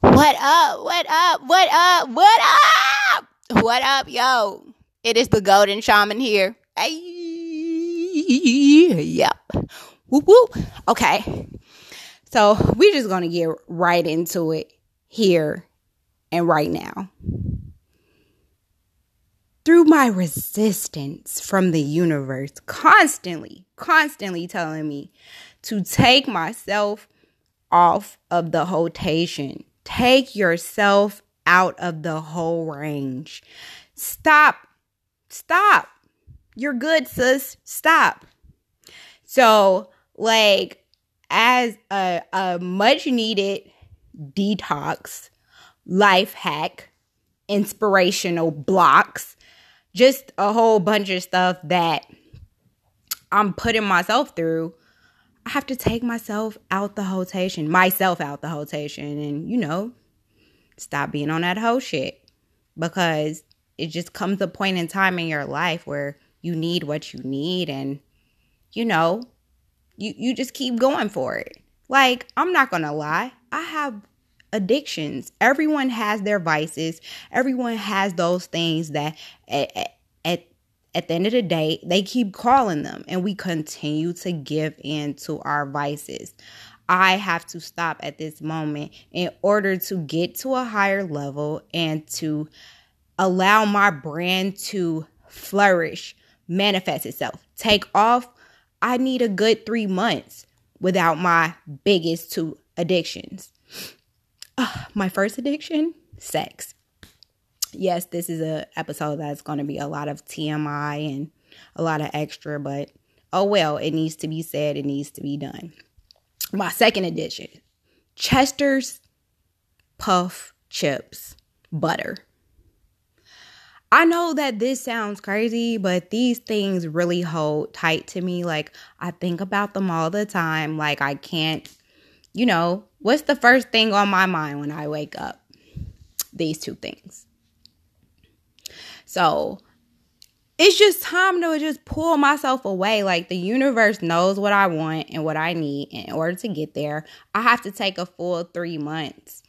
What up? What up? What up? What up? What up, yo? It is the Golden Shaman here. Hey, yep. Whoop whoop. Okay. So we're just gonna get right into it here and right now. Through my resistance from the universe, constantly, constantly telling me to take myself off of the rotation. Take yourself out of the whole range. Stop. Stop. You're good, sis. Stop. So, like, as a, a much needed detox, life hack, inspirational blocks, just a whole bunch of stuff that I'm putting myself through I have to take myself out the rotation, myself out the rotation, and you know, stop being on that whole shit. Because it just comes a point in time in your life where you need what you need and you know you you just keep going for it. Like i'm not gonna lie i have addictions. Everyone has their vices. Everyone has those things that at, at at the end of the day, they keep calling them and we continue to give in to our vices. I have to stop at this moment in order to get to a higher level and to allow my brand to flourish, manifest itself, take off. I need a good three months without my biggest two addictions. Uh, my first addiction, sex yes, this is a episode that's going to be a lot of TMI and a lot of extra, but oh well, it needs to be said, it needs to be done. My second edition, Chester's Puff Chips Butter. I know that this sounds crazy, but these things really hold tight to me. Like, I think about them all the time. Like, I can't, you know, what's the first thing on my mind when I wake up? These two things. So it's just time to just pull myself away. Like the universe knows what I want and what I need. In order to get there, I have to take a full three months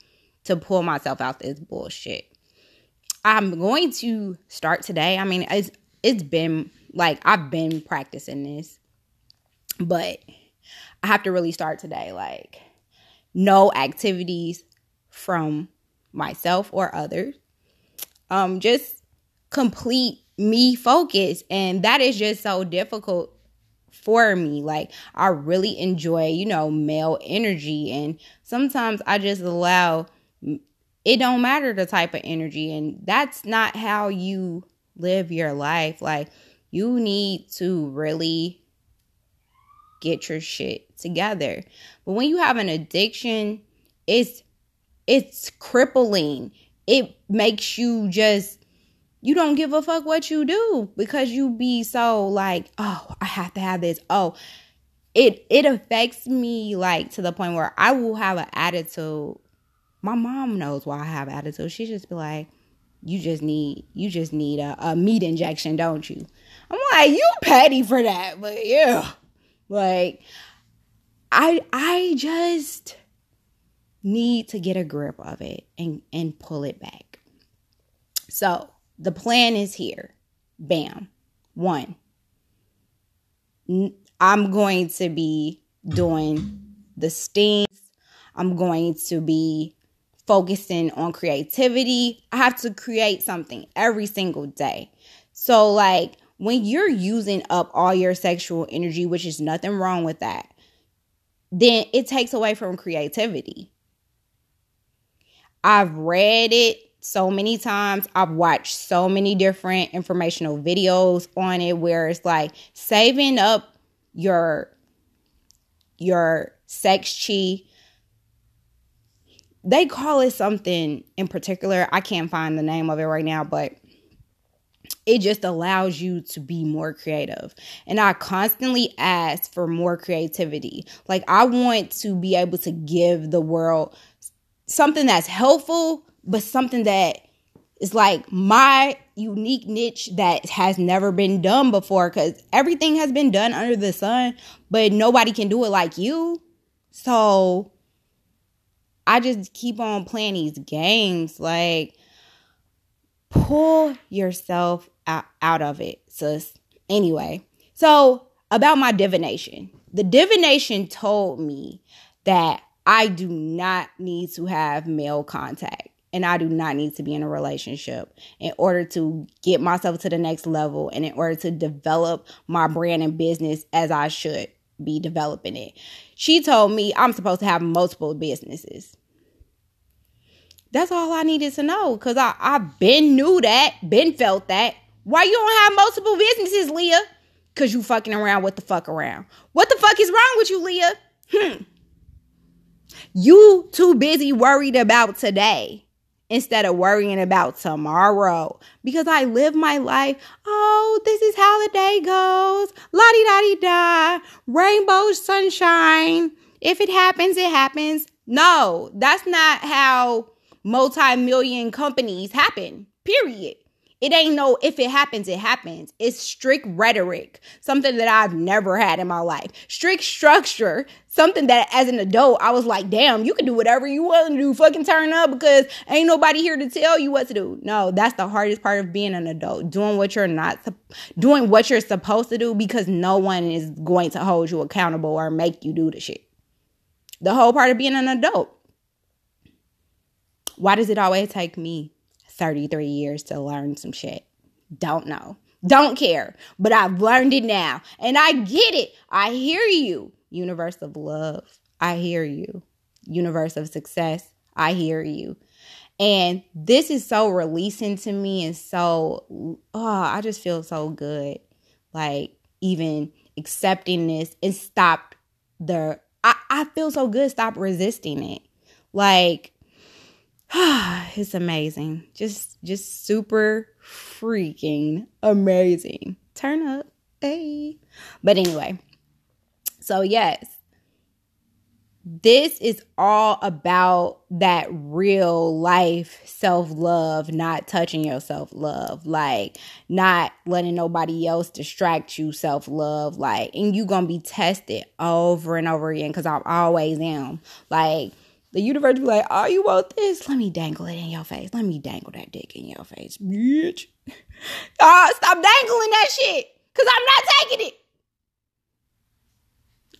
to pull myself out this bullshit. I'm going to start today. I mean, it's it's been like I've been practicing this, but I have to really start today. Like, no activities from myself or others. Um, just complete me focus. And that is just so difficult for me. Like i really enjoy you know male energy. And sometimes i just allow it don't matter the type of energy. And that's not how you live your life. Like you need to really get your shit together. But when you have an addiction it's it's crippling. It makes you just you don't give a fuck what you do because you be so like, oh, I have to have this. Oh, it it affects me like to the point where I will have an attitude. My mom knows why I have attitude. She just be like, you just need you just need a, a meat injection, don't you? I'm like, you petty for that, but yeah. Like I I just need to get a grip of it and and pull it back. So, the plan is here. Bam. One, I'm going to be doing the stings. I'm going to be focusing on creativity. I have to create something every single day. So, like, when you're using up all your sexual energy, which is nothing wrong with that, then it takes away from creativity. I've read it so many times. I've watched so many different informational videos on it where it's like saving up your your sex chi they call it something in particular. I can't find the name of it right now, but it just allows you to be more creative. And I constantly ask for more creativity. Like, I want to be able to give the world something that's helpful but something that is like my unique niche that has never been done before because everything has been done under the sun, but nobody can do it like you. So I just keep on playing these games. Like, pull yourself out, out of it, sis. Anyway, so about my divination. The divination told me that I do not need to have male contact and I do not need to be in a relationship in order to get myself to the next level and in order to develop my brand and business as I should be developing it. She told me I'm supposed to have multiple businesses. That's all I needed to know because I, I been knew that, been felt that. Why you don't have multiple businesses, Leah? Because you fucking around with the fuck around. What the fuck is wrong with you, Leah? Hmm. You too busy worried about today instead of worrying about tomorrow because I live my life. Oh, this is how the day goes. La di da di da. Rainbow sunshine. If it happens, it happens. No, that's not how multi million companies happen, period. It ain't no if it happens, it happens. It's strict rhetoric, something that I've never had in my life. Strict structure, something that as an adult, I was like, damn, you can do whatever you want to do. Fucking turn up because ain't nobody here to tell you what to do. No, that's the hardest part of being an adult. Doing what you're not, doing what you're supposed to do because no one is going to hold you accountable or make you do the shit. The whole part of being an adult. Why does it always take me? 33 years to learn some shit. Don't know. Don't care. But I've learned it now. And I get it. I hear you. Universe of love. I hear you. Universe of success. I hear you. And this is so releasing to me and so oh, I just feel so good. Like even accepting this and stop the I, I feel so good. Stop resisting it. Like it's amazing. Just just super freaking amazing. Turn up. Hey. But anyway. So yes. This is all about that real life self love, not touching your self love, like not letting nobody else distract you, self love, like, and you gonna be tested over and over again because I always am. Like, the universe be like, oh, you want this? Let me dangle it in your face. Let me dangle that dick in your face, bitch. Ah, stop dangling that shit. Cause I'm not taking it.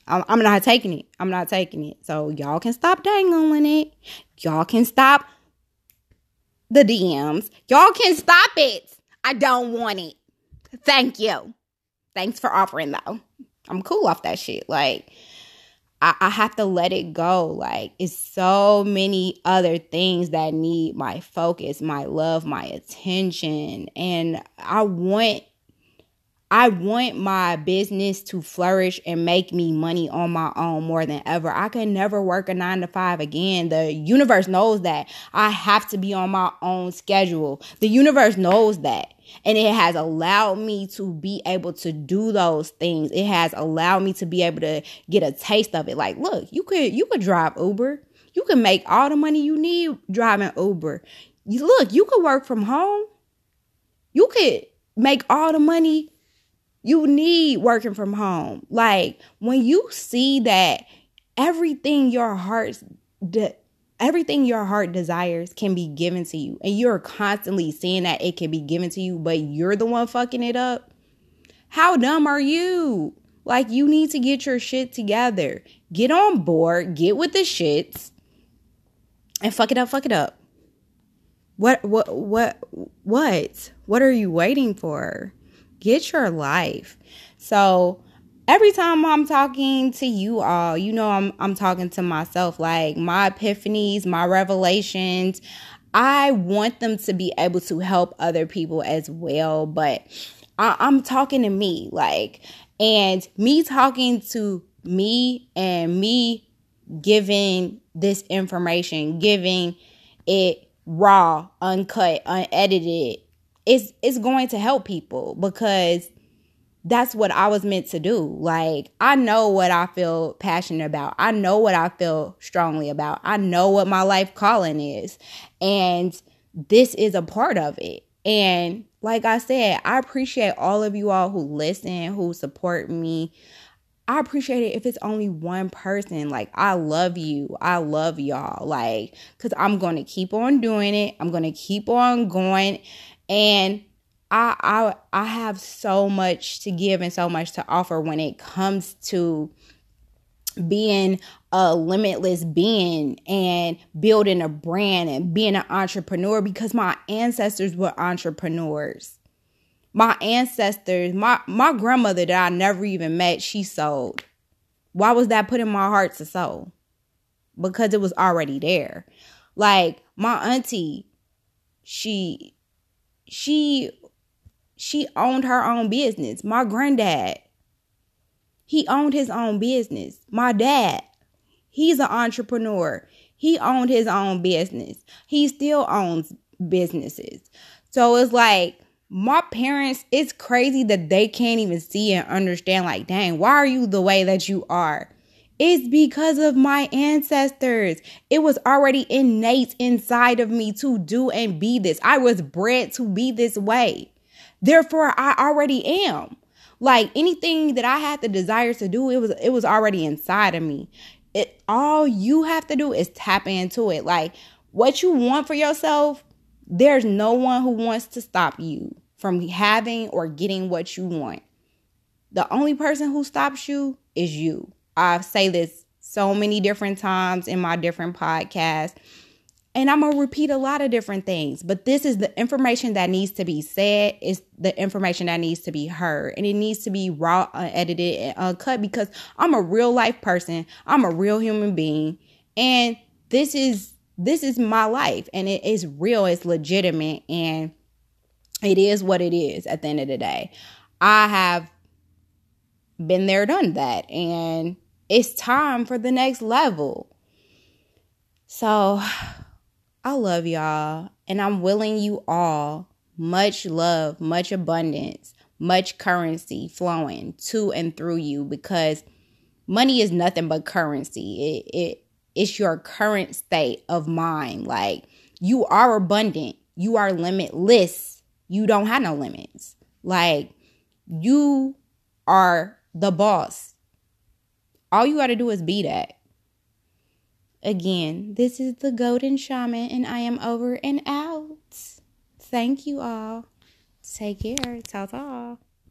I'm not taking it. I'm not taking it. So y'all can stop dangling it. Y'all can stop the DMs. Y'all can stop it. I don't want it. Thank you. Thanks for offering though. I'm cool off that shit. Like, I, I have to let it go. Like it's so many other things that need my focus, my love, my attention. And I want I want my business to flourish and make me money on my own more than ever. I can never work a nine to five again. The universe knows that. I have to be on my own schedule. The universe knows that. And it has allowed me to be able to do those things. It has allowed me to be able to get a taste of it. Like, look, you could you could drive Uber. You can make all the money you need driving Uber. You, look, you could work from home. You could make all the money you need working from home. Like when you see that everything your heart's de- everything your heart desires can be given to you and you're constantly seeing that it can be given to you but you're the one fucking it up how dumb are you? Like you need to get your shit together. Get on board get with the shits and fuck it up fuck it up. What what what what? What are you waiting for get your life. So every time I'm talking to you all, you know I'm I'm talking to myself like my epiphanies, my revelations, I want them to be able to help other people as well, but I, I'm talking to me like and me talking to me and me giving this information, giving it raw, uncut, unedited, it's it's going to help people because that's what I was meant to do. Like, I know what I feel passionate about. I know what I feel strongly about. I know what my life calling is. And this is a part of it. And like I said, I appreciate all of you all who listen, who support me. I appreciate it if it's only one person. Like, I love you. I love y'all. Like, because I'm going to keep on doing it. I'm going to keep on going. And I, I, I have so much to give and so much to offer when it comes to being a limitless being and building a brand and being an entrepreneur because my ancestors were entrepreneurs my ancestors, my my grandmother that I never even met, she sold. Why was that put in my heart to sow? Because it was already there. Like my auntie, she she she owned her own business. My granddad, he owned his own business. My dad, he's an entrepreneur. He owned his own business. He still owns businesses. So it's like my parents, it's crazy that they can't even see and understand, like, dang, why are you the way that you are? It's because of my ancestors. It was already innate inside of me to do and be this. I was bred to be this way. Therefore, I already am. Like anything that I had the desire to do, it was it was already inside of me. It all you have to do is tap into it. Like what you want for yourself, there's no one who wants to stop you from having or getting what you want. The only person who stops you is you. I say this so many different times in my different podcasts. And I'm gonna repeat a lot of different things, but this is the information that needs to be said. It's the information that needs to be heard, and it needs to be raw, uh, unedited, and uncut because I'm a real life person. I'm a real human being, and this is this is my life and it is real it's legitimate and it is what it is at the end of the day i have been there done that and it's time for the next level so i love y'all and i'm willing you all much love much abundance much currency flowing to and through you because money is nothing but currency it, it it's your current state of mind. Like you are abundant, you are limitless, you don't have no limits. Like you are the boss. All you got to do is be that. Again, this is the Golden Shaman, and I am over and out. Thank you all. Take care. Ta ta.